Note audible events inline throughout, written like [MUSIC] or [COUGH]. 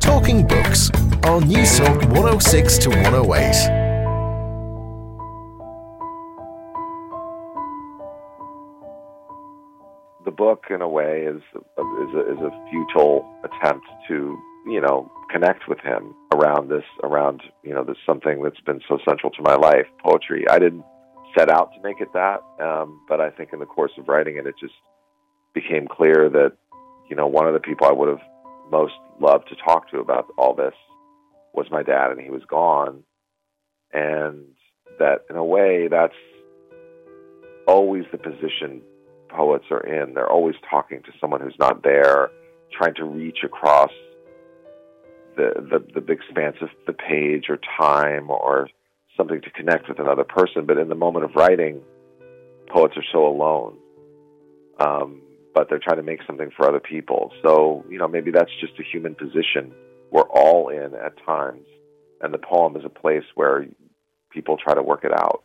Talking Books on News Talk 106 to 108. the book, in a way, is is a, is a futile attempt to you know connect with him around this around you know this something that's been so central to my life, poetry. I didn't set out to make it that, um, but I think in the course of writing it, it just became clear that you know one of the people I would have most loved to talk to about all this was my dad, and he was gone, and that in a way that's always the position poets are in. They're always talking to someone who's not there, trying to reach across the the, the expanse of the page or time or something to connect with another person. But in the moment of writing, poets are so alone. Um, but they're trying to make something for other people. So, you know, maybe that's just a human position we're all in at times. And the poem is a place where people try to work it out.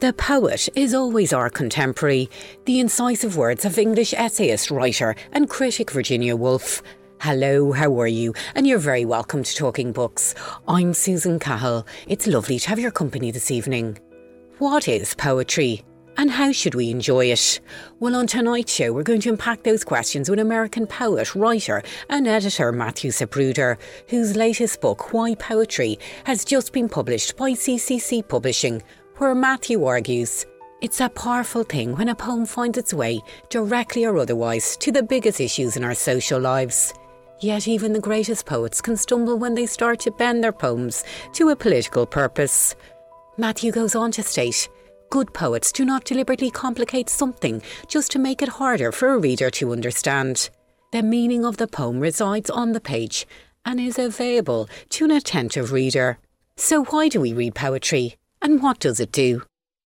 The poet is always our contemporary, the incisive words of English essayist, writer, and critic Virginia Woolf. Hello, how are you? And you're very welcome to Talking Books. I'm Susan Cahill. It's lovely to have your company this evening. What is poetry? And how should we enjoy it? Well, on tonight's show, we're going to unpack those questions with American poet, writer, and editor Matthew Zapruder, whose latest book, Why Poetry, has just been published by CCC Publishing, where Matthew argues it's a powerful thing when a poem finds its way, directly or otherwise, to the biggest issues in our social lives. Yet even the greatest poets can stumble when they start to bend their poems to a political purpose. Matthew goes on to state good poets do not deliberately complicate something just to make it harder for a reader to understand. The meaning of the poem resides on the page and is available to an attentive reader. So, why do we read poetry? And what does it do?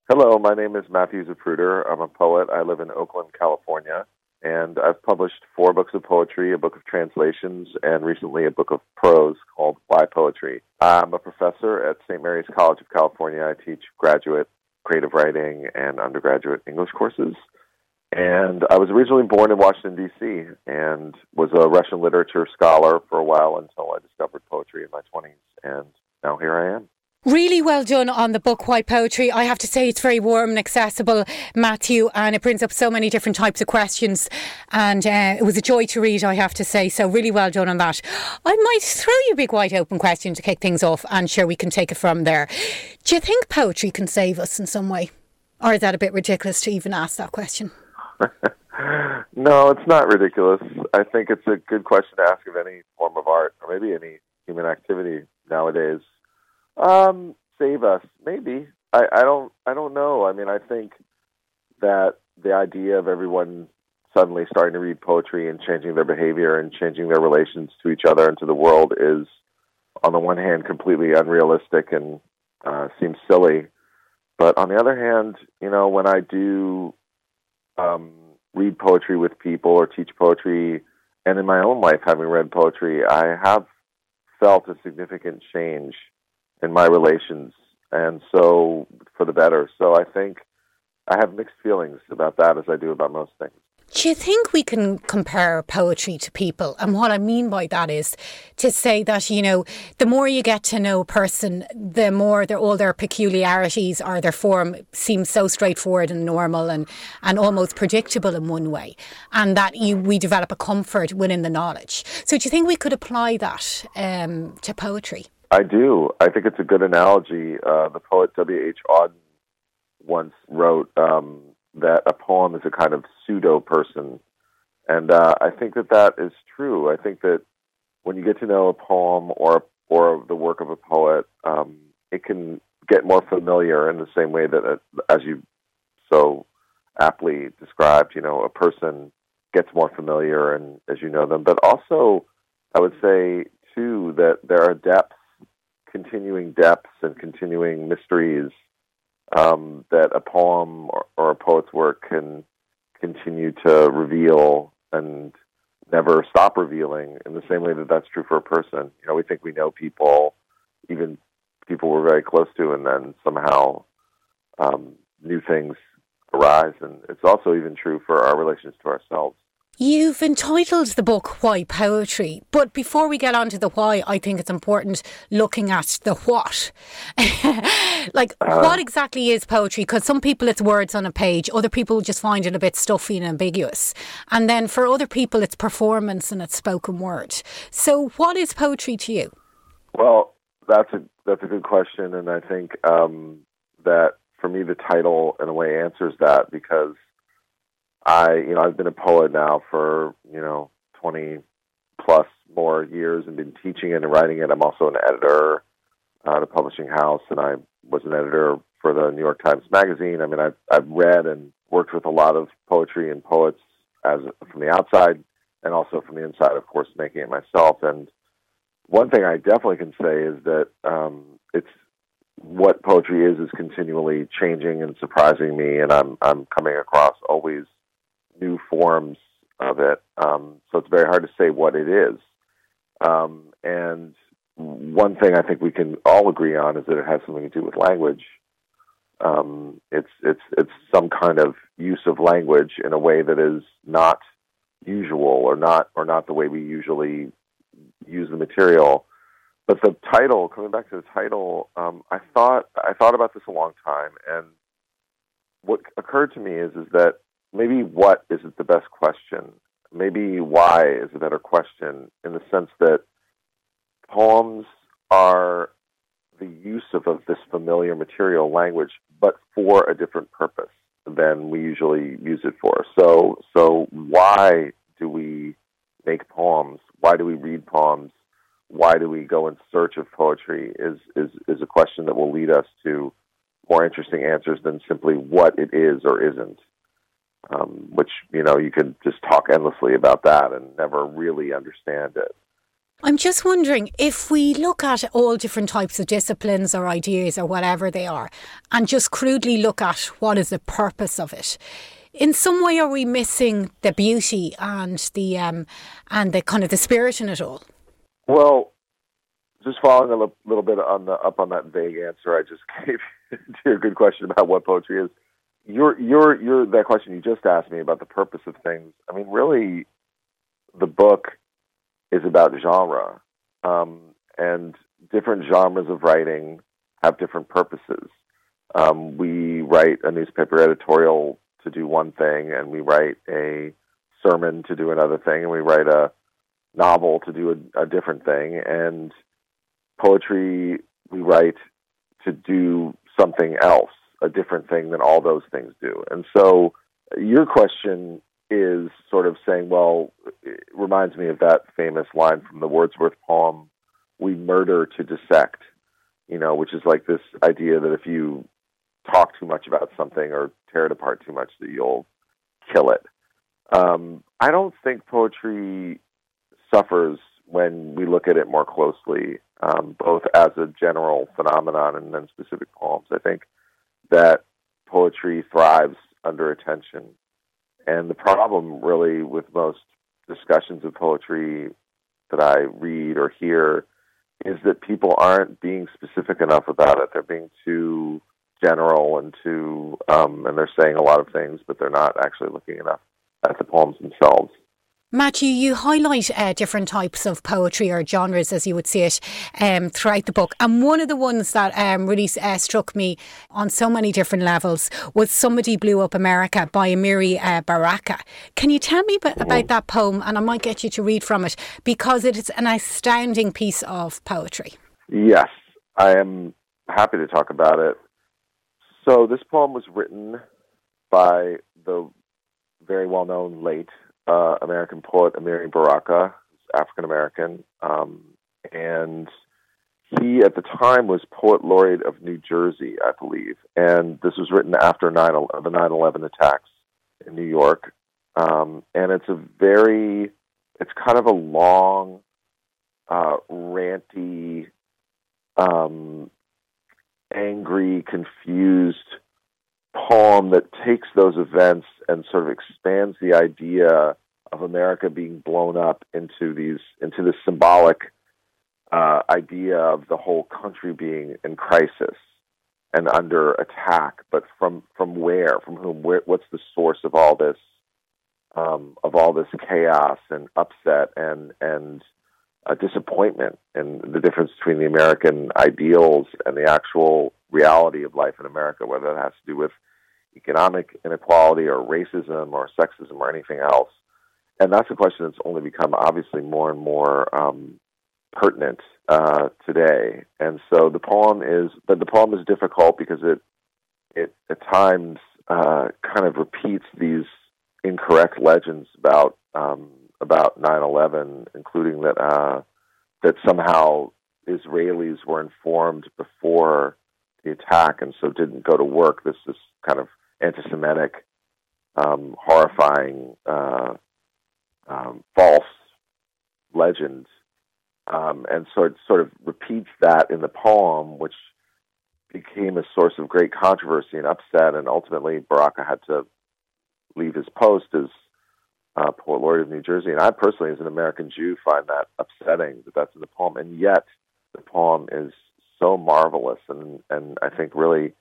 Hello, my name is Matthew Zapruder. I'm a poet. I live in Oakland, California, and I've published four books of poetry, a book of translations, and recently a book of prose called Why Poetry. I'm a professor at St. Mary's College of California. I teach graduate creative writing and undergraduate English courses. And I was originally born in Washington, D.C., and was a Russian literature scholar for a while until I discovered poetry in my 20s. And now here I am. Really well done on the book Why Poetry. I have to say it's very warm and accessible, Matthew, and it brings up so many different types of questions. And uh, it was a joy to read, I have to say. So really well done on that. I might throw you a big wide open question to kick things off, and sure we can take it from there. Do you think poetry can save us in some way, or is that a bit ridiculous to even ask that question? [LAUGHS] no, it's not ridiculous. I think it's a good question to ask of any form of art, or maybe any human activity nowadays um, save us, maybe. I, I don't. I don't know. I mean, I think that the idea of everyone suddenly starting to read poetry and changing their behavior and changing their relations to each other and to the world is, on the one hand, completely unrealistic and uh, seems silly. But on the other hand, you know, when I do um, read poetry with people or teach poetry, and in my own life, having read poetry, I have felt a significant change in my relations, and so for the better. So I think I have mixed feelings about that as I do about most things. Do you think we can compare poetry to people? And what I mean by that is to say that, you know, the more you get to know a person, the more their, all their peculiarities or their form seems so straightforward and normal and, and almost predictable in one way. And that you, we develop a comfort within the knowledge. So do you think we could apply that um, to poetry? I do. I think it's a good analogy. Uh, the poet W.H. Auden once wrote um, that a poem is a kind of pseudo person. And uh, I think that that is true. I think that when you get to know a poem or or the work of a poet, um, it can get more familiar in the same way that, uh, as you so aptly described, you know, a person gets more familiar and as you know them. But also, I would say too that there are depths continuing depths and continuing mysteries um, that a poem or, or, a poet's work can continue to reveal and never stop revealing in the same way that that's true for a person. You know, we think we know people, even people we're very close to, and then somehow um, new things arise. And it's also even true for our relations to ourselves. You've entitled the book Why Poetry, but before we get on to the why, I think it's important looking at the what. [LAUGHS] like, uh, what exactly is poetry? Because some people it's words on a page, other people just find it a bit stuffy and ambiguous. And then for other people, it's performance and it's spoken word. So, what is poetry to you? Well, that's a that's a good question, and I think um, that for me, the title in a way answers that because I, you know, I've been a poet now for you know twenty plus more years and been teaching it and writing it. I'm also an editor at a publishing house, and I was an editor for the New York Times Magazine. I mean, I've I've read and worked with a lot of poetry and poets as from the outside and also from the inside, of course, making it myself. And one thing I definitely can say is that um, it's what poetry is is continually changing and surprising me, and I'm I'm coming across always new forms of it. Um, so it's very hard to say what it is. Um, and one thing I think we can all agree on is that it has something to do with language. Um, it's it's it's some kind of use of language in a way that is not usual or not or not the way we usually use the material. But the title, coming back to the title, um, I thought I thought about this a long time, and what occurred to me is is that maybe what isn't the best question. Maybe why is a better question in the sense that poems are the use of, of this familiar material language, but for a different purpose than we usually use it for. So, so why do we make poems? Why do we read poems? Why do we go in search of poetry? Is is is a question that will lead us to more interesting answers than simply what it is or isn't um, which you know you could just talk endlessly about that and never really understand it. I'm just wondering if we look at all different types of disciplines or ideas or whatever they are, and just crudely look at what is the purpose of it. In some way, are we missing the beauty and the um, and the kind of the spirit in it all? Well, just following a little bit on the up on that vague answer I just [LAUGHS] gave to your good question about what poetry is your your your that question you just asked me about the purpose of things. I mean, really, the book is about genre, um, and different genres of writing have different purposes. Um, we write a newspaper editorial to do one thing, and we write a sermon to do another thing, and we write a novel to do a, a different thing, and poetry we write to do something else a different thing than all those things do. And so your question is sort of saying, well, it reminds me of that famous line from the Wordsworth poem, We murder to dissect, you know, which is like this idea that if you talk too much about something or tear it apart too much, that you'll kill it. Um, I don't think poetry suffers when we look at it more closely, um, both as a general phenomenon and then specific poems. I think that poetry thrives under attention. And the problem, really, with most discussions of poetry that I read or hear is that people aren't being specific enough about it. They're being too general and too, um, and they're saying a lot of things, but they're not actually looking enough at the poems themselves. Matthew, you highlight uh, different types of poetry or genres, as you would see it, um, throughout the book. And one of the ones that um, really uh, struck me on so many different levels was Somebody Blew Up America by Amiri uh, Baraka. Can you tell me about, about that poem? And I might get you to read from it because it is an astounding piece of poetry. Yes, I am happy to talk about it. So, this poem was written by the very well known late uh, American poet Amiri Baraka, African American, um, and he at the time was poet laureate of New Jersey, I believe, and this was written after 9, the 9/11 attacks in New York, um, and it's a very, it's kind of a long, uh, ranty, um, angry, confused poem that takes those events and sort of expands the idea of America being blown up into these into this symbolic uh, idea of the whole country being in crisis and under attack. But from from where? From whom? Where, what's the source of all this um, of all this chaos and upset and and uh, disappointment and the difference between the American ideals and the actual reality of life in America, whether that has to do with economic inequality or racism or sexism or anything else. And that's a question that's only become obviously more and more um, pertinent uh, today. And so the poem is, but the poem is difficult because it, it at times uh, kind of repeats these incorrect legends about um, about 9/11, including that uh, that somehow Israelis were informed before the attack and so didn't go to work. This is kind of anti-Semitic, um, horrifying, uh, um, false legend, um, and so it sort of repeats that in the poem, which became a source of great controversy and upset, and ultimately Baraka had to leave his post as uh, poet laureate of New Jersey. And I personally, as an American Jew, find that upsetting that that's in the poem. And yet, the poem is so marvelous, and and I think really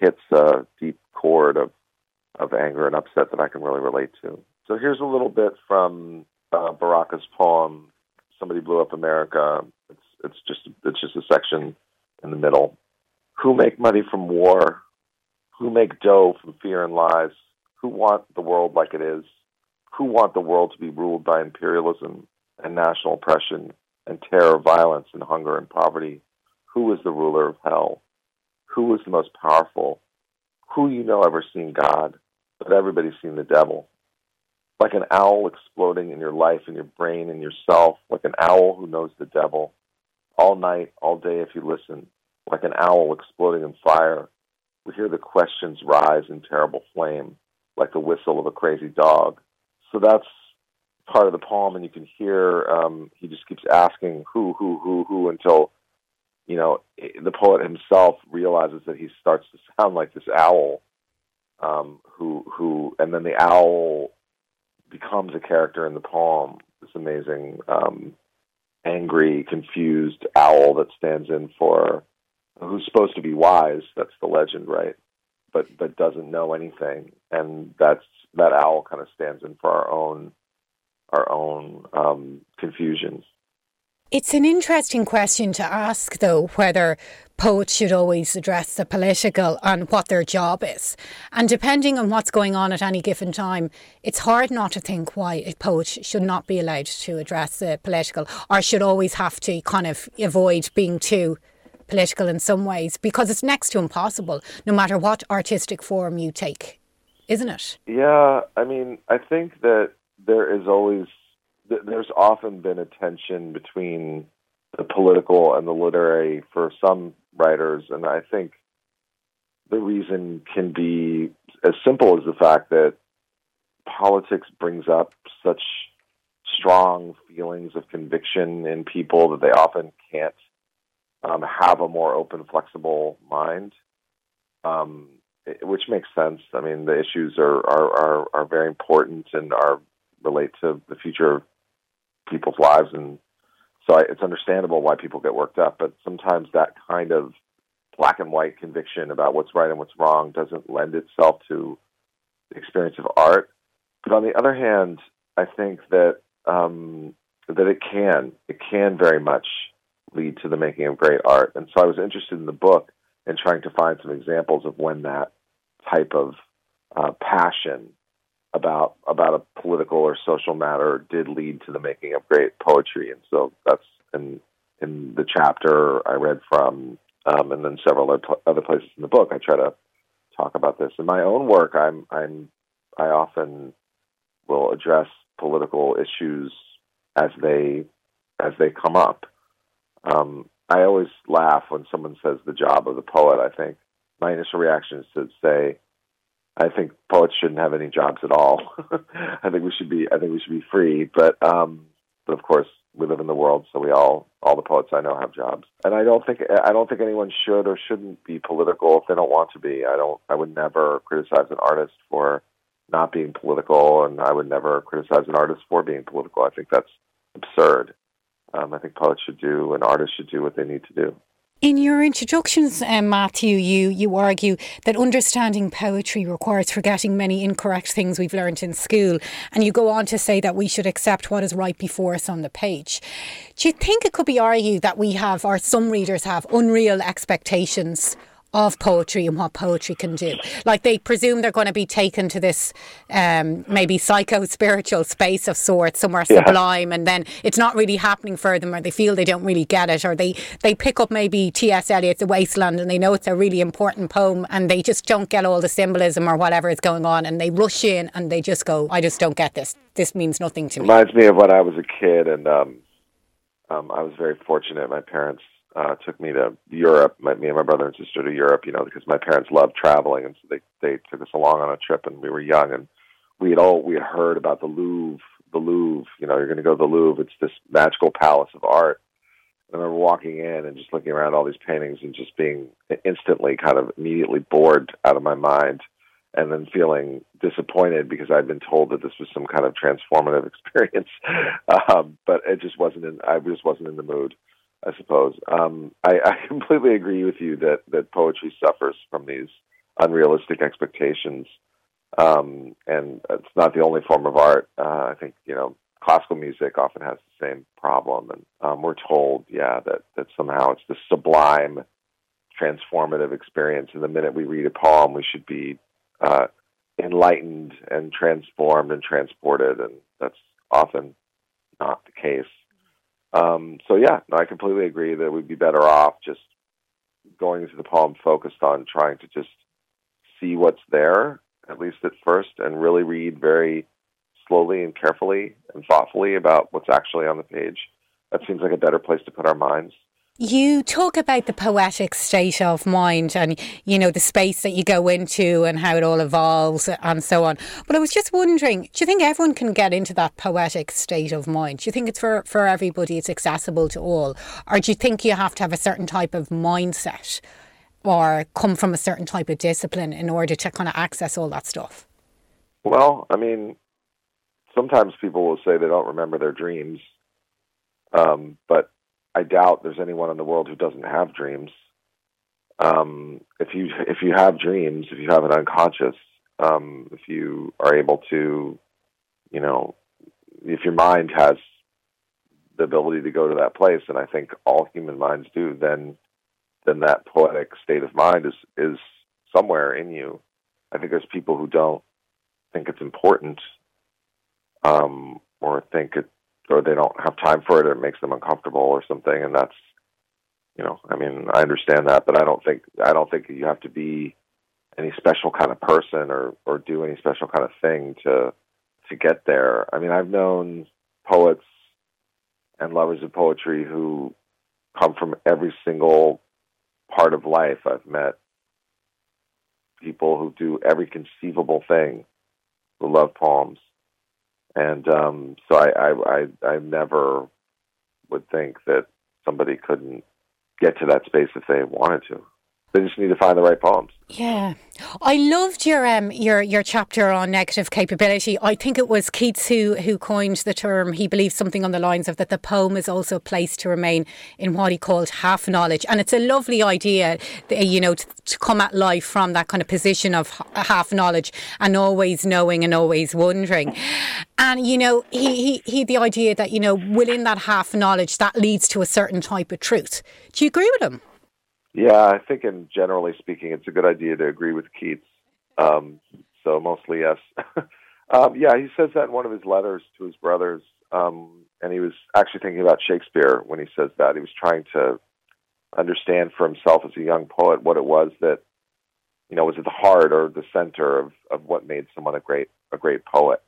hits a deep chord of of anger and upset that I can really relate to. So here's a little bit from uh, Baraka's poem. Somebody blew up America. It's it's just it's just a section in the middle. Who make money from war? Who make dough from fear and lies? Who want the world like it is? Who want the world to be ruled by imperialism and national oppression and terror, violence, and hunger and poverty? Who is the ruler of hell? Who is the most powerful? Who you know ever seen God? But everybody's seen the devil. Like an owl exploding in your life, in your brain, in yourself, like an owl who knows the devil. All night, all day, if you listen, like an owl exploding in fire, we hear the questions rise in terrible flame like the whistle of a crazy dog. So that's part of the poem, and you can hear um, he just keeps asking who, who, who, who until you know the poet himself realizes that he starts to sound like this owl, um, who, who, and then the owl becomes a character in the poem. This amazing, um, angry, confused owl that stands in for who's supposed to be wise. That's the legend, right? but but doesn't know anything, and that's that owl kind of stands in for our own our own um, confusions. It's an interesting question to ask, though, whether poets should always address the political and what their job is. And depending on what's going on at any given time, it's hard not to think why a poet should not be allowed to address the political or should always have to kind of avoid being too political in some ways because it's next to impossible, no matter what artistic form you take, isn't it? Yeah, I mean, I think that there is always, there's often been a tension between the political and the literary for some writers, and I think the reason can be as simple as the fact that politics brings up such strong feelings of conviction in people that they often can't um, have a more open, flexible mind, um, which makes sense. I mean, the issues are, are, are, are very important and are relate to the future of people's lives, and so I, it's understandable why people get worked up. But sometimes that kind of black and white conviction about what's right and what's wrong doesn't lend itself to the experience of art. But on the other hand, I think that um, that it can it can very much lead to the making of great art. And so I was interested in the book and trying to find some examples of when that type of uh, passion about about a political or social matter did lead to the making of great poetry. And so that's in in the chapter I read from, um, and then several other places in the book. I try to talk about this in my own work. I'm I'm I often will address political issues as they as they come up um, I always laugh when someone says the job of the poet. I think my initial reaction is to say, I think poets shouldn't have any jobs at all. [LAUGHS] I think we should be. I think we should be free. But um, but of course, we live in the world, so we all all the poets I know have jobs. And I don't think I don't think anyone should or shouldn't be political if they don't want to be. I don't. I would never criticize an artist for not being political, and I would never criticize an artist for being political. I think that's absurd um, I think poets should do and artists should do what they need to do. In your introductions, um, Matthew, you, you argue that understanding poetry requires forgetting many incorrect things we've learned in school. And you go on to say that we should accept what is right before us on the page. Do you think it could be argued that we have, or some readers have, unreal expectations of poetry and what poetry can do. Like they presume they're going to be taken to this um, maybe psycho spiritual space of sorts, somewhere yeah. sublime, and then it's not really happening for them, or they feel they don't really get it, or they they pick up maybe T.S. Eliot's The Wasteland and they know it's a really important poem, and they just don't get all the symbolism or whatever is going on, and they rush in and they just go, I just don't get this. This means nothing to me. Reminds me of when I was a kid, and um, um, I was very fortunate. My parents uh, took me to Europe, my, me and my brother and sister to Europe, you know, because my parents loved traveling, and so they they took us along on a trip, and we were young, and we had all we had heard about the Louvre, the Louvre, you know, you're going to go to the Louvre, it's this magical palace of art. And I remember walking in and just looking around all these paintings and just being instantly kind of immediately bored out of my mind and then feeling disappointed because I'd been told that this was some kind of transformative [LAUGHS] experience, um, but it just wasn't in. I just wasn't in the mood. I suppose. Um, I, [LAUGHS] I completely agree with you that that poetry suffers from these unrealistic expectations, um, and it's not the only form of art. Uh, I think you know classical music often has the same problem, and um, we're told, yeah, that that somehow it's this sublime, transformative experience. And the minute we read a poem, we should be uh, enlightened and transformed and transported, and that's often not the case. Um, so yeah, no, I completely agree that we'd be better off just going into the poem focused on trying to just see what's there, at least at first, and really read very slowly and carefully and thoughtfully about what's actually on the page. That seems like a better place to put our minds. You talk about the poetic state of mind and, you know, the space that you go into and how it all evolves and so on. But I was just wondering, do you think everyone can get into that poetic state of mind? Do you think it's for, for everybody, it's accessible to all? Or do you think you have to have a certain type of mindset or come from a certain type of discipline in order to kind of access all that stuff? Well, I mean, sometimes people will say they don't remember their dreams. Um, but I doubt there's anyone in the world who doesn't have dreams. Um, if you if you have dreams, if you have an unconscious, um, if you are able to, you know, if your mind has the ability to go to that place, and I think all human minds do, then then that poetic state of mind is is somewhere in you. I think there's people who don't think it's important, um, or think it or they don't have time for it or it makes them uncomfortable or something and that's you know i mean i understand that but i don't think i don't think you have to be any special kind of person or or do any special kind of thing to to get there. I mean i've known poets and lovers of poetry who come from every single part of life. I've met people who do every conceivable thing who love poems and um, so I, I, I, I never would think that somebody couldn't get to that space if they wanted to. They just need to find the right poems. Yeah, I loved your um your your chapter on negative capability. I think it was Keats who who coined the term. He believes something on the lines of that the poem is also a place to remain in what he called half knowledge, and it's a lovely idea, you know, to, to come at life from that kind of position of half knowledge and always knowing and always wondering. And you know, he he he the idea that you know within that half knowledge that leads to a certain type of truth. Do you agree with him? Yeah, I think, in generally speaking, it's a good idea to agree with Keats. Um, so mostly yes. [LAUGHS] um, yeah, he says that in one of his letters to his brothers, um, and he was actually thinking about Shakespeare when he says that. He was trying to understand for himself as a young poet what it was that you know was at the heart or the center of of what made someone a great a great poet.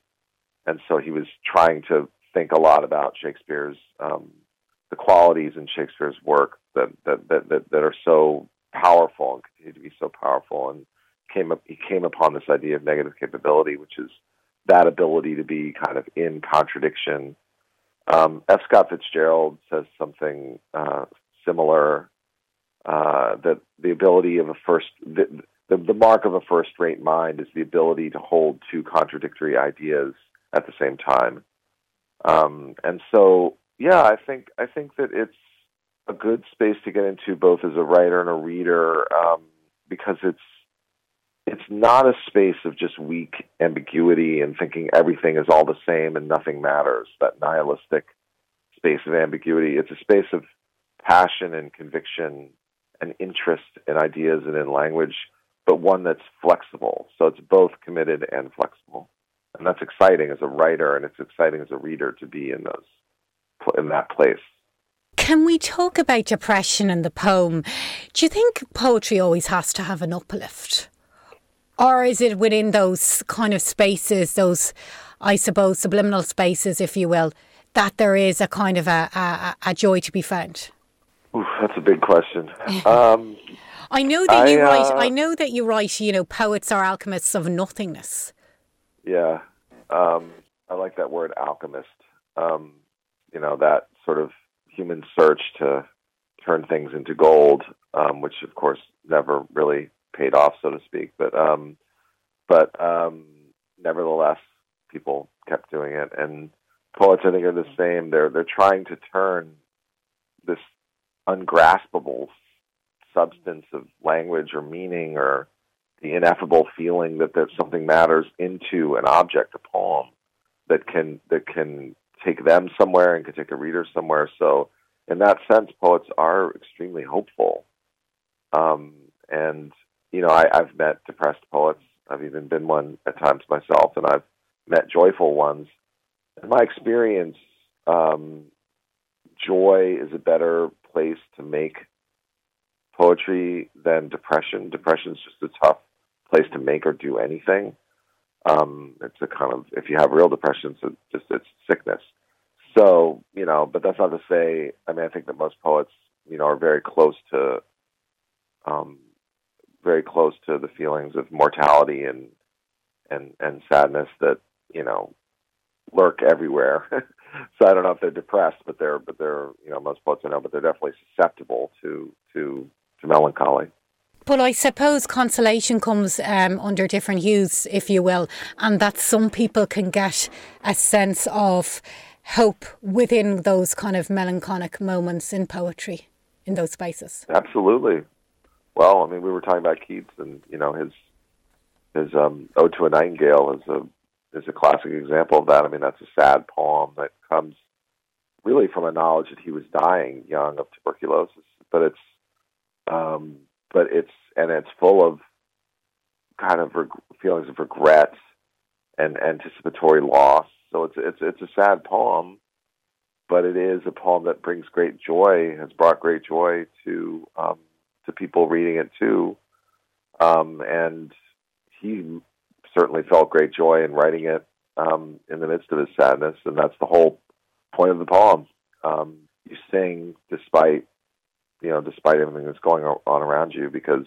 And so he was trying to think a lot about Shakespeare's um, the qualities in Shakespeare's work that that that that, that are so powerful and continue to be so powerful. And came up, he came upon this idea of negative capability, which is that ability to be kind of in contradiction. Um, F. Scott Fitzgerald says something uh, similar uh, that the ability of a first the, the, the mark of a first-rate mind is the ability to hold two contradictory ideas at the same time. Um, and so, yeah, I think I think that it's a good space to get into both as a writer and a reader um, because it's it's not a space of just weak ambiguity and thinking everything is all the same and nothing matters. That nihilistic space of ambiguity. It's a space of passion and conviction and interest in ideas and in language, but one that's flexible. So it's both committed and flexible, and that's exciting as a writer, and it's exciting as a reader to be in those in that place. Can we talk about depression in the poem? Do you think poetry always has to have an uplift? Or is it within those kind of spaces, those, I suppose, subliminal spaces, if you will, that there is a kind of a, a, a joy to be found? Oof, that's a big question. [LAUGHS] Um, I know that you write. Uh, I know that you write. You know, poets are alchemists of nothingness. Yeah, um, I like that word, alchemist. Um, you know, that sort of human search to turn things into gold, um, which of course never really paid off, so to speak. But um, but um, nevertheless, people kept doing it, and poets I think are the same. They're they're trying to turn this ungraspable substance of language or meaning or the ineffable feeling that that something matters into an object, a poem that can that can take them somewhere and could take a reader somewhere. So, in that sense, poets are extremely hopeful. Um, and you know, I, I've met depressed poets. I've even been one at times myself, and I've met joyful ones. In my experience, um, joy is a better place to make poetry than depression. Depression is just a tough place to make or do anything. Um, it's a kind of if you have real depression, it's just it's sickness. So you know, but that's not to say. I mean, I think that most poets, you know, are very close to, um, very close to the feelings of mortality and and and sadness that you know lurk everywhere. [LAUGHS] so I don't know if they're depressed, but they're but they're you know most poets I know, but they're definitely susceptible to to to melancholy. But I suppose consolation comes um, under different hues, if you will, and that some people can get a sense of hope within those kind of melancholic moments in poetry, in those spaces. Absolutely. Well, I mean, we were talking about Keats, and you know his his um, "Ode to a Nightingale" is a is a classic example of that. I mean, that's a sad poem that comes really from a knowledge that he was dying young of tuberculosis, but it's um, but it's and it's full of kind of reg- feelings of regret and anticipatory loss. So it's it's it's a sad poem, but it is a poem that brings great joy, has brought great joy to um, to people reading it too. Um, and he certainly felt great joy in writing it um, in the midst of his sadness, and that's the whole point of the poem. Um, you sing despite you know, despite everything that's going on around you, because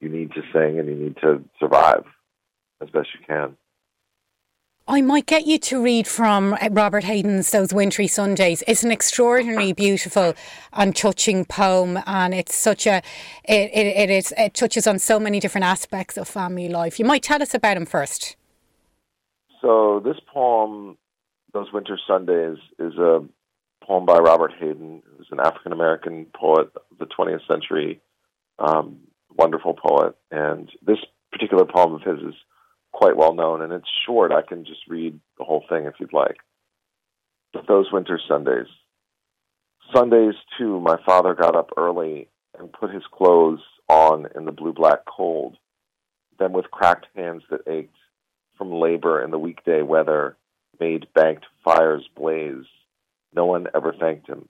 you need to sing and you need to survive as best you can. I might get you to read from uh, Robert Hayden's Those Wintry Sundays. It's an extraordinarily [LAUGHS] beautiful and touching poem, and it's such a it, it, it is it touches on so many different aspects of family life. You might tell us about him first. So this poem, Those Winter Sundays, is a poem by Robert Hayden, who's an African American poet of the 20th century, um, wonderful poet. And this particular poem of his is quite well known, and it's short. I can just read the whole thing if you'd like. But those winter Sundays. Sundays, too, my father got up early and put his clothes on in the blue black cold. Then, with cracked hands that ached from labor in the weekday weather, made banked fires blaze no one ever thanked him.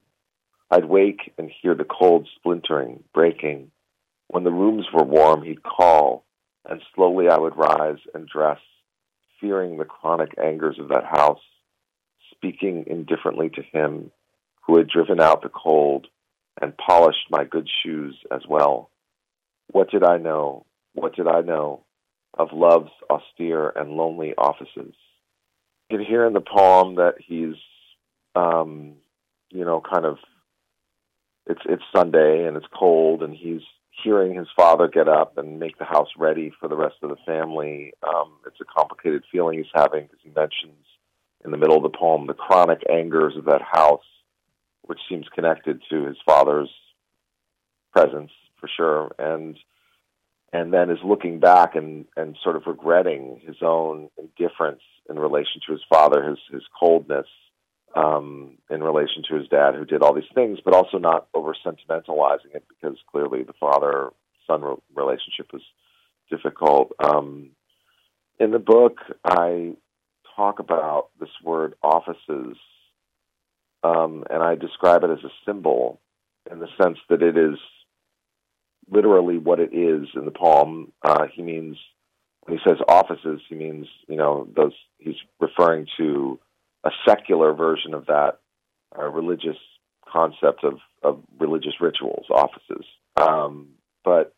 I'd wake and hear the cold splintering, breaking. When the rooms were warm, he'd call, and slowly I would rise and dress, fearing the chronic angers of that house, speaking indifferently to him who had driven out the cold and polished my good shoes as well. What did I know? What did I know of love's austere and lonely offices? You can hear in the poem that he's um, you know, kind of it's it's Sunday and it's cold and he's hearing his father get up and make the house ready for the rest of the family. Um, it's a complicated feeling he's having because he mentions in the middle of the poem the chronic angers of that house, which seems connected to his father's presence for sure, and and then is looking back and and sort of regretting his own indifference in relation to his father, his his coldness um, in relation to his dad, who did all these things, but also not over sentimentalizing it because clearly the father son re- relationship was difficult. Um, in the book, I talk about this word offices, um, and I describe it as a symbol in the sense that it is literally what it is in the poem. Uh, he means when he says offices, he means you know those. He's referring to a secular version of that a religious concept of, of religious rituals, offices. Um, but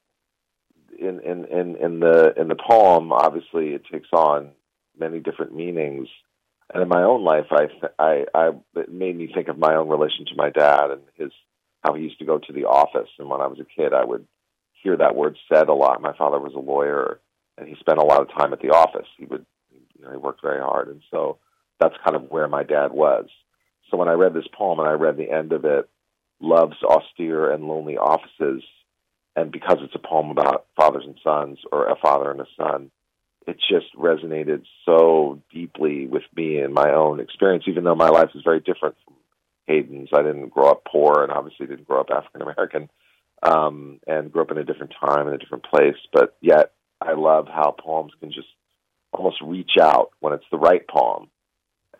in, in, in, in the in the poem, obviously, it takes on many different meanings. And in my own life, I, I, I, it made me think of my own relation to my dad and his how he used to go to the office. And when I was a kid, I would hear that word said a lot. My father was a lawyer, and he spent a lot of time at the office. He would, you know, he worked very hard, and so that's kind of where my dad was. So when I read this poem and I read the end of it, love's austere and lonely offices, and because it's a poem about fathers and sons or a father and a son, it just resonated so deeply with me and my own experience, even though my life is very different from Hayden's. I didn't grow up poor and obviously didn't grow up African American um, and grew up in a different time in a different place. But yet, I love how poems can just almost reach out when it's the right poem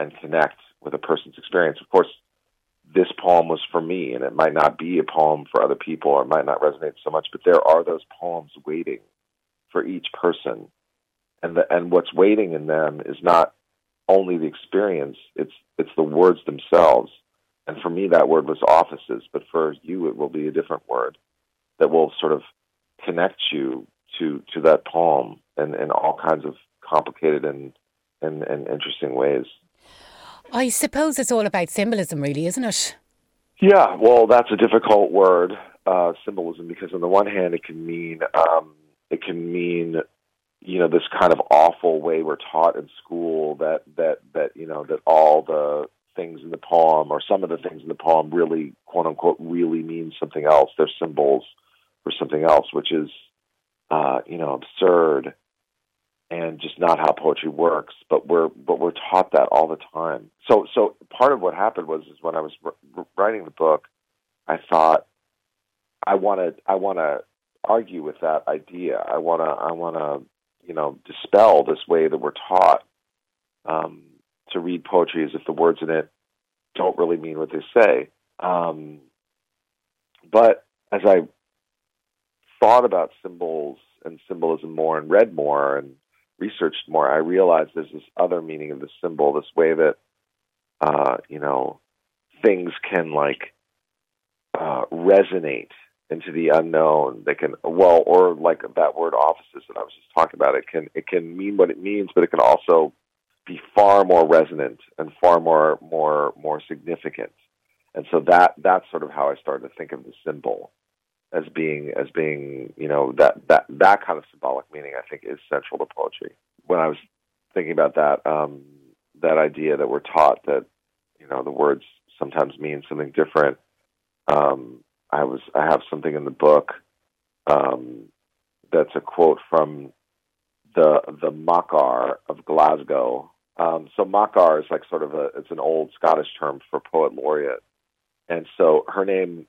and connect with a person's experience. Of course, this poem was for me, and it might not be a poem for other people, or it might not resonate so much. But there are those poems waiting for each person, and the, and what's waiting in them is not only the experience; it's it's the words themselves. And for me, that word was offices, but for you, it will be a different word that will sort of connect you to to that poem in, in all kinds of complicated and, and, and interesting ways. I suppose it's all about symbolism, really, isn't it? Yeah, well, that's a difficult word, uh, symbolism, because on the one hand, it can mean um, it can mean you know this kind of awful way we're taught in school that that that you know that all the things in the poem or some of the things in the poem really quote unquote really mean something else. They're symbols for something else, which is uh, you know absurd and just not how poetry works. But we're but we're taught that all the time. So so part of what happened was is when I was writing the book, I thought I want to I want to argue with that idea. I want to I want to you know dispel this way that we're taught um, to read poetry as if the words in it don't really mean what they say. Um, but as I thought about symbols and symbolism more and read more and researched more, I realized there's this other meaning of the symbol, this way that uh, you know things can like uh, resonate into the unknown. They can well, or like that word offices that I was just talking about. It can it can mean what it means, but it can also be far more resonant and far more more more significant. And so that that's sort of how I started to think of the symbol as being as being you know that that that kind of symbolic meaning I think is central to poetry. When I was thinking about that um, that idea that we're taught that you know the words sometimes mean something different. Um, I was I have something in the book um, that's a quote from the the Makar of Glasgow. Um, so Makar is like sort of a it's an old Scottish term for poet laureate, and so her name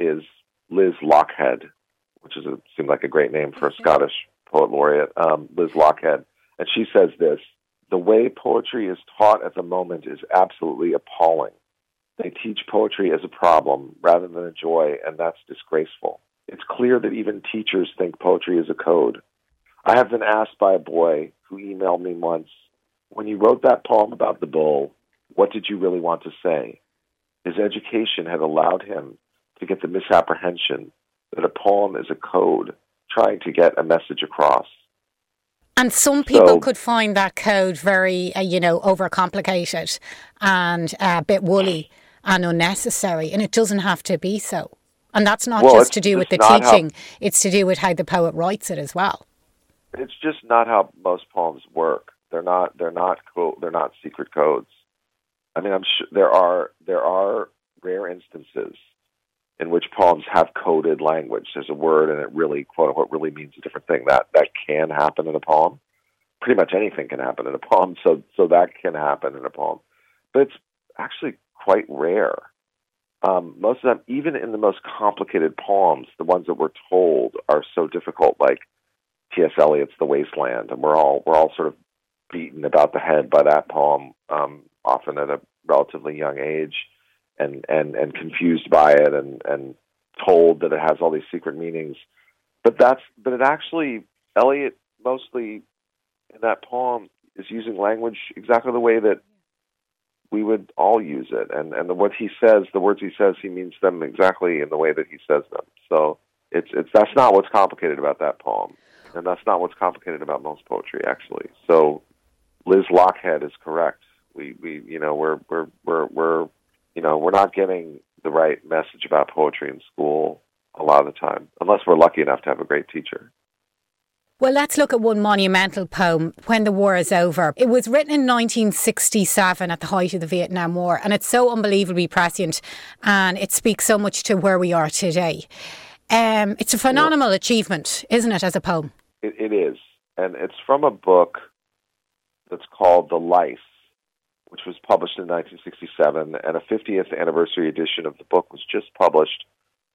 is Liz Lochhead, which is a, seemed like a great name for a Scottish poet laureate, um, Liz Lochhead, and she says this: the way poetry is taught at the moment is absolutely appalling. They teach poetry as a problem rather than a joy, and that's disgraceful. It's clear that even teachers think poetry is a code. I have been asked by a boy who emailed me once, when you wrote that poem about the bull, what did you really want to say? His education had allowed him to get the misapprehension that a poem is a code trying to get a message across. And some people so, could find that code very, uh, you know, overcomplicated and uh, a bit woolly and unnecessary, and it doesn't have to be so. And that's not well, just to do with the teaching; how, it's to do with how the poet writes it as well. It's just not how most poems work. They're not. They're not. They're not secret codes. I mean, I'm sure there are there are rare instances in which poems have coded language. There's a word and it really, quote unquote, really means a different thing. That that can happen in a poem. Pretty much anything can happen in a poem, so so that can happen in a poem. But it's actually quite rare. Um, most of them, even in the most complicated poems, the ones that we're told are so difficult, like T.S. Eliot's *The Wasteland*, and we're all we're all sort of beaten about the head by that poem, um, often at a relatively young age, and and and confused by it, and and told that it has all these secret meanings. But that's but it actually Eliot mostly in that poem is using language exactly the way that we would all use it, and and the, what he says, the words he says, he means them exactly in the way that he says them. So it's it's that's not what's complicated about that poem, and that's not what's complicated about most poetry, actually. So Liz Lochhead is correct. We we you know we're we're we're we're you know we're not getting the right message about poetry in school a lot of the time, unless we're lucky enough to have a great teacher. Well, let's look at one monumental poem, When the War is Over. It was written in 1967 at the height of the Vietnam War, and it's so unbelievably prescient and it speaks so much to where we are today. Um, it's a phenomenal yeah. achievement, isn't it, as a poem? It, it is. And it's from a book that's called The Lice, which was published in 1967, and a 50th anniversary edition of the book was just published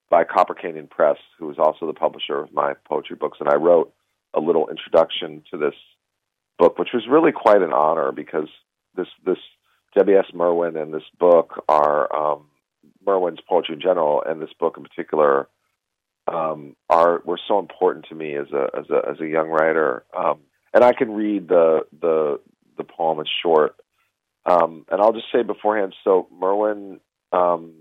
by Copper Canyon Press, who is also the publisher of my poetry books. And I wrote a little introduction to this book, which was really quite an honor because this this W. S. Merwin and this book are um, Merwin's poetry in general, and this book in particular um, are were so important to me as a as a as a young writer. Um, and I can read the the the poem. It's short, um, and I'll just say beforehand. So Merwin um,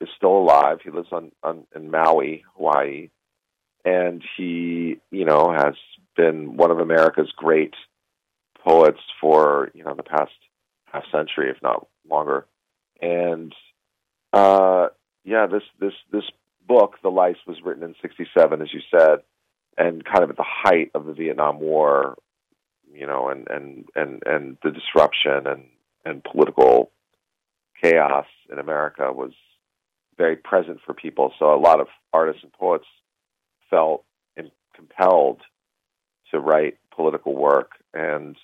is still alive. He lives on, on in Maui, Hawaii, and he you know has been one of America's great poets for you know the past half century, if not longer. And uh, yeah, this this this book, The Lice, was written in '67, as you said, and kind of at the height of the Vietnam War, you know, and and and and the disruption and and political chaos in America was very present for people. So a lot of artists and poets felt compelled to write political work, and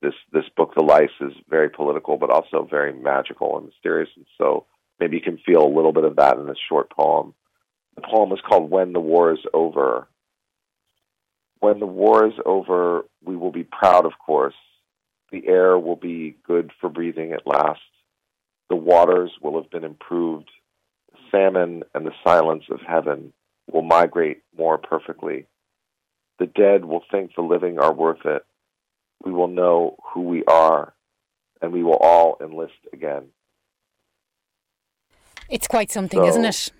this this book, The Lice, is very political, but also very magical and mysterious. And so maybe you can feel a little bit of that in this short poem. The poem is called "When the War is Over." When the war is over, we will be proud, of course. The air will be good for breathing at last. The waters will have been improved. The salmon and the silence of heaven will migrate more perfectly. The dead will think the living are worth it. We will know who we are, and we will all enlist again. It's quite something, so, isn't it?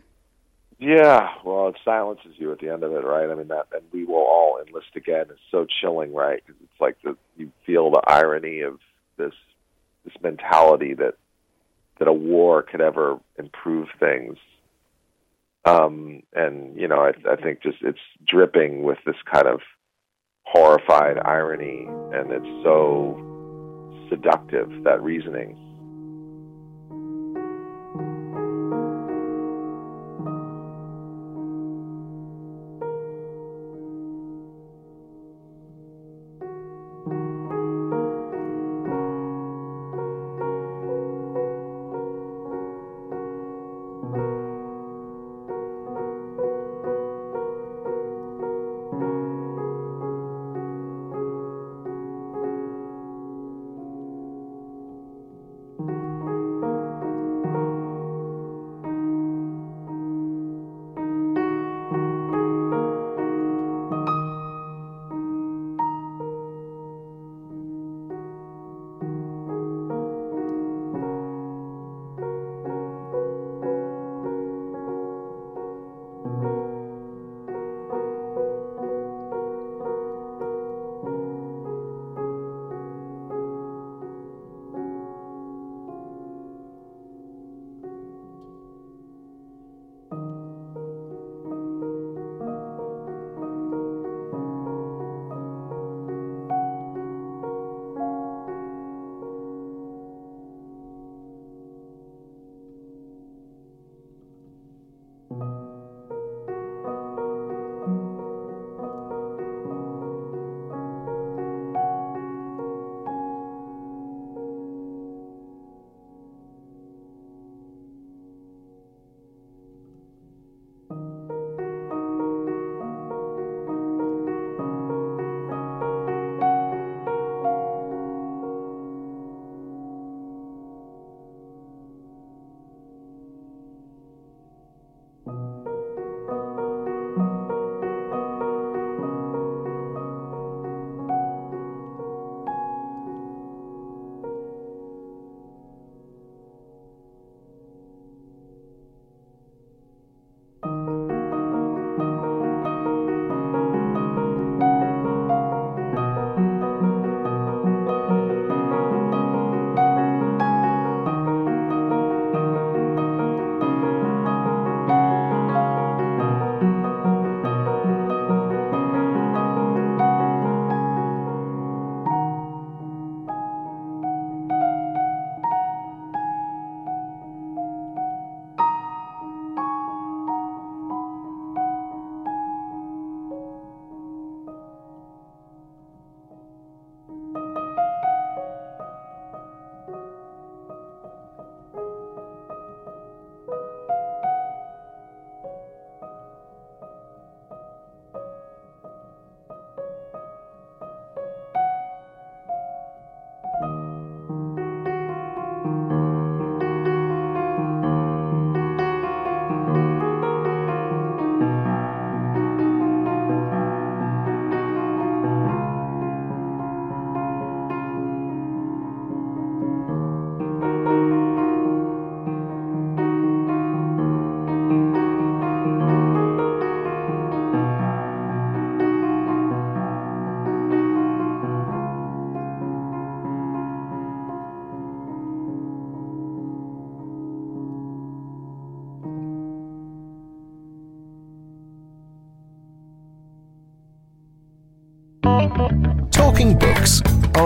Yeah, well, it silences you at the end of it, right? I mean, that, and we will all enlist again is so chilling, right? Because it's like the, you feel the irony of this this mentality that that a war could ever improve things um, and you know, I, I think just it's dripping with this kind of horrified irony, and it's so seductive that reasoning.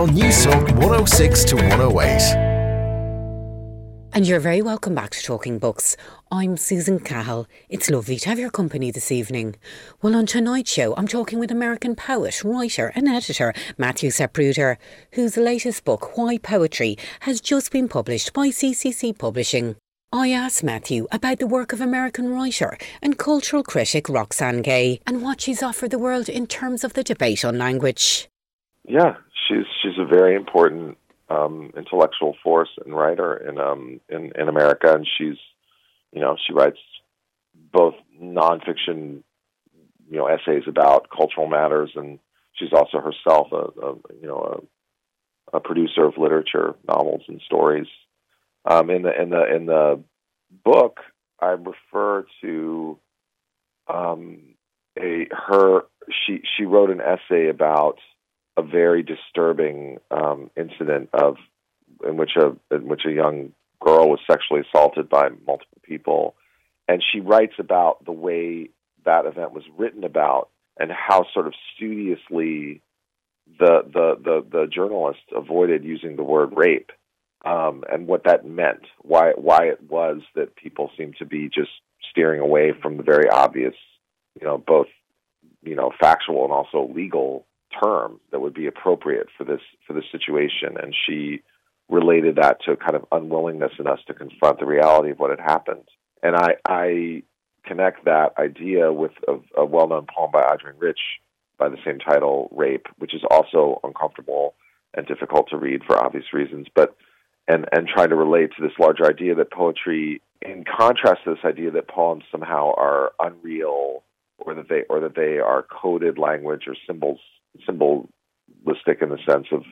On Newstalk 106 to 108. And you're very welcome back to Talking Books. I'm Susan Cahill. It's lovely to have your company this evening. Well, on tonight's show, I'm talking with American poet, writer, and editor Matthew Zapruder, whose latest book, Why Poetry, has just been published by CCC Publishing. I asked Matthew about the work of American writer and cultural critic Roxane Gay and what she's offered the world in terms of the debate on language. Yeah, she's she's a very important um, intellectual force and writer in um in in America, and she's you know she writes both nonfiction you know essays about cultural matters, and she's also herself a, a you know a, a producer of literature, novels and stories. Um, in the in the in the book, I refer to um, a her she she wrote an essay about a very disturbing um, incident of in which a in which a young girl was sexually assaulted by multiple people, and she writes about the way that event was written about and how sort of studiously the the the, the journalist avoided using the word rape um, and what that meant, why why it was that people seemed to be just steering away from the very obvious, you know, both you know factual and also legal term that would be appropriate for this for this situation, and she related that to kind of unwillingness in us to confront the reality of what had happened. And I, I connect that idea with a, a well-known poem by Adrienne Rich by the same title, "Rape," which is also uncomfortable and difficult to read for obvious reasons, but and and trying to relate to this larger idea that poetry, in contrast to this idea that poems somehow are unreal or that they or that they are coded language or symbols symbolistic in the sense of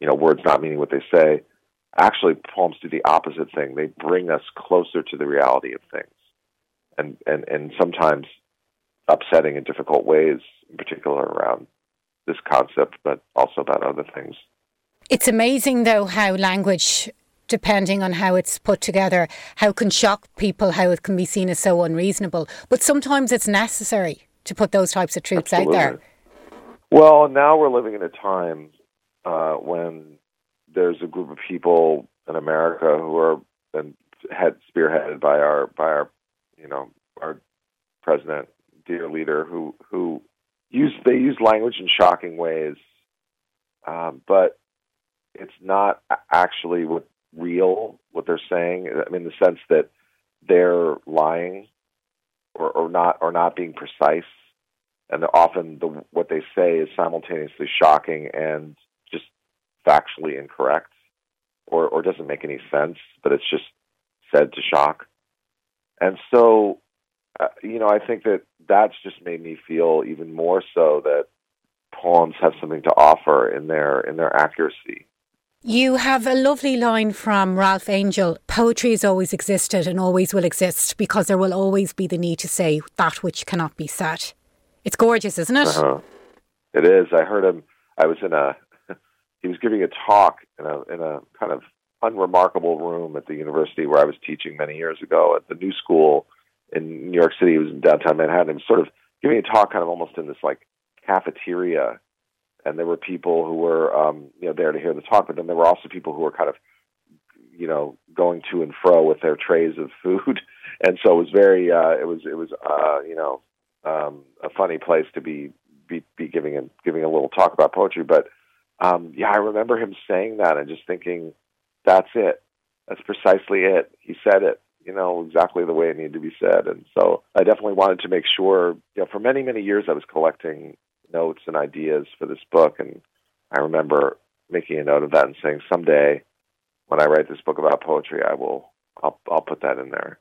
you know words not meaning what they say. Actually, poems do the opposite thing. They bring us closer to the reality of things, and and and sometimes upsetting in difficult ways, in particular around this concept, but also about other things. It's amazing, though, how language, depending on how it's put together, how it can shock people, how it can be seen as so unreasonable. But sometimes it's necessary to put those types of truths Absolutely. out there. Well, now we're living in a time uh, when there's a group of people in America who are and head spearheaded by our by our you know our president, dear leader, who who use they use language in shocking ways, um, but it's not actually what real what they're saying. I mean, in the sense that they're lying or, or not or not being precise, and often the what they say is simultaneously shocking and just factually incorrect, or or doesn't make any sense, but it's just said to shock. And so, uh, you know, I think that that's just made me feel even more so that poems have something to offer in their in their accuracy. You have a lovely line from Ralph Angel Poetry has always existed and always will exist because there will always be the need to say that which cannot be said. It's gorgeous, isn't it? Uh-huh. It is. I heard him. I was in a. [LAUGHS] He was giving a talk in a in a kind of unremarkable room at the university where I was teaching many years ago at the New School in New York City. It was in downtown Manhattan. He was sort of giving a talk, kind of almost in this like cafeteria and there were people who were um, you know there to hear the talk, but then there were also people who were kind of you know going to and fro with their trays of food, [LAUGHS] and so it was very uh, it was it was uh, you know um, a funny place to be be, be giving a giving a little talk about poetry, but um, yeah, I remember him saying that and just thinking, that's it, that's precisely it. He said it, you know, exactly the way it needed to be said, and so I definitely wanted to make sure. You know, for many many years I was collecting notes and ideas for this book. And I remember making a note of that and saying, someday when I write this book about poetry, I will, I'll, I'll put that in there.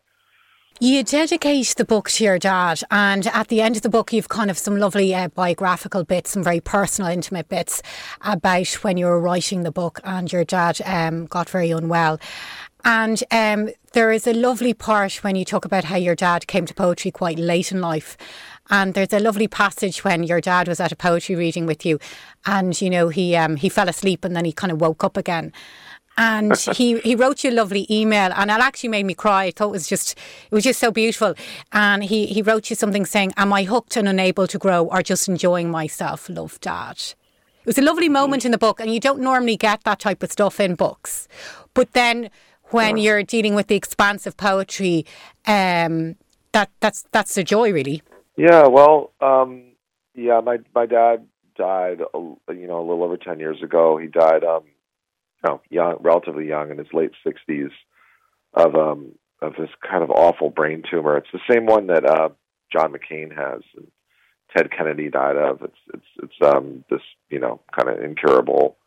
You dedicate the book to your dad, and at the end of the book, you've kind of some lovely uh, biographical bits, some very personal, intimate bits about when you were writing the book and your dad um, got very unwell. And um, there is a lovely part when you talk about how your dad came to poetry quite late in life. And there's a lovely passage when your dad was at a poetry reading with you, and you know he um, he fell asleep and then he kind of woke up again. And [LAUGHS] he, he wrote you a lovely email, and it actually made me cry. I thought it was just it was just so beautiful. And he, he wrote you something saying, "Am I hooked and unable to grow, or just enjoying myself? Love, Dad." It was a lovely moment in the book, and you don't normally get that type of stuff in books. But then when you're dealing with the expanse of poetry, um, that that's that's the joy, really. Yeah, well, um, yeah, my my dad died, you know, a little over ten years ago. He died, um, no, young, relatively young, in his late sixties, of um of this kind of awful brain tumor. It's the same one that uh, John McCain has, and Ted Kennedy died of. It's it's it's um this you know kind of incurable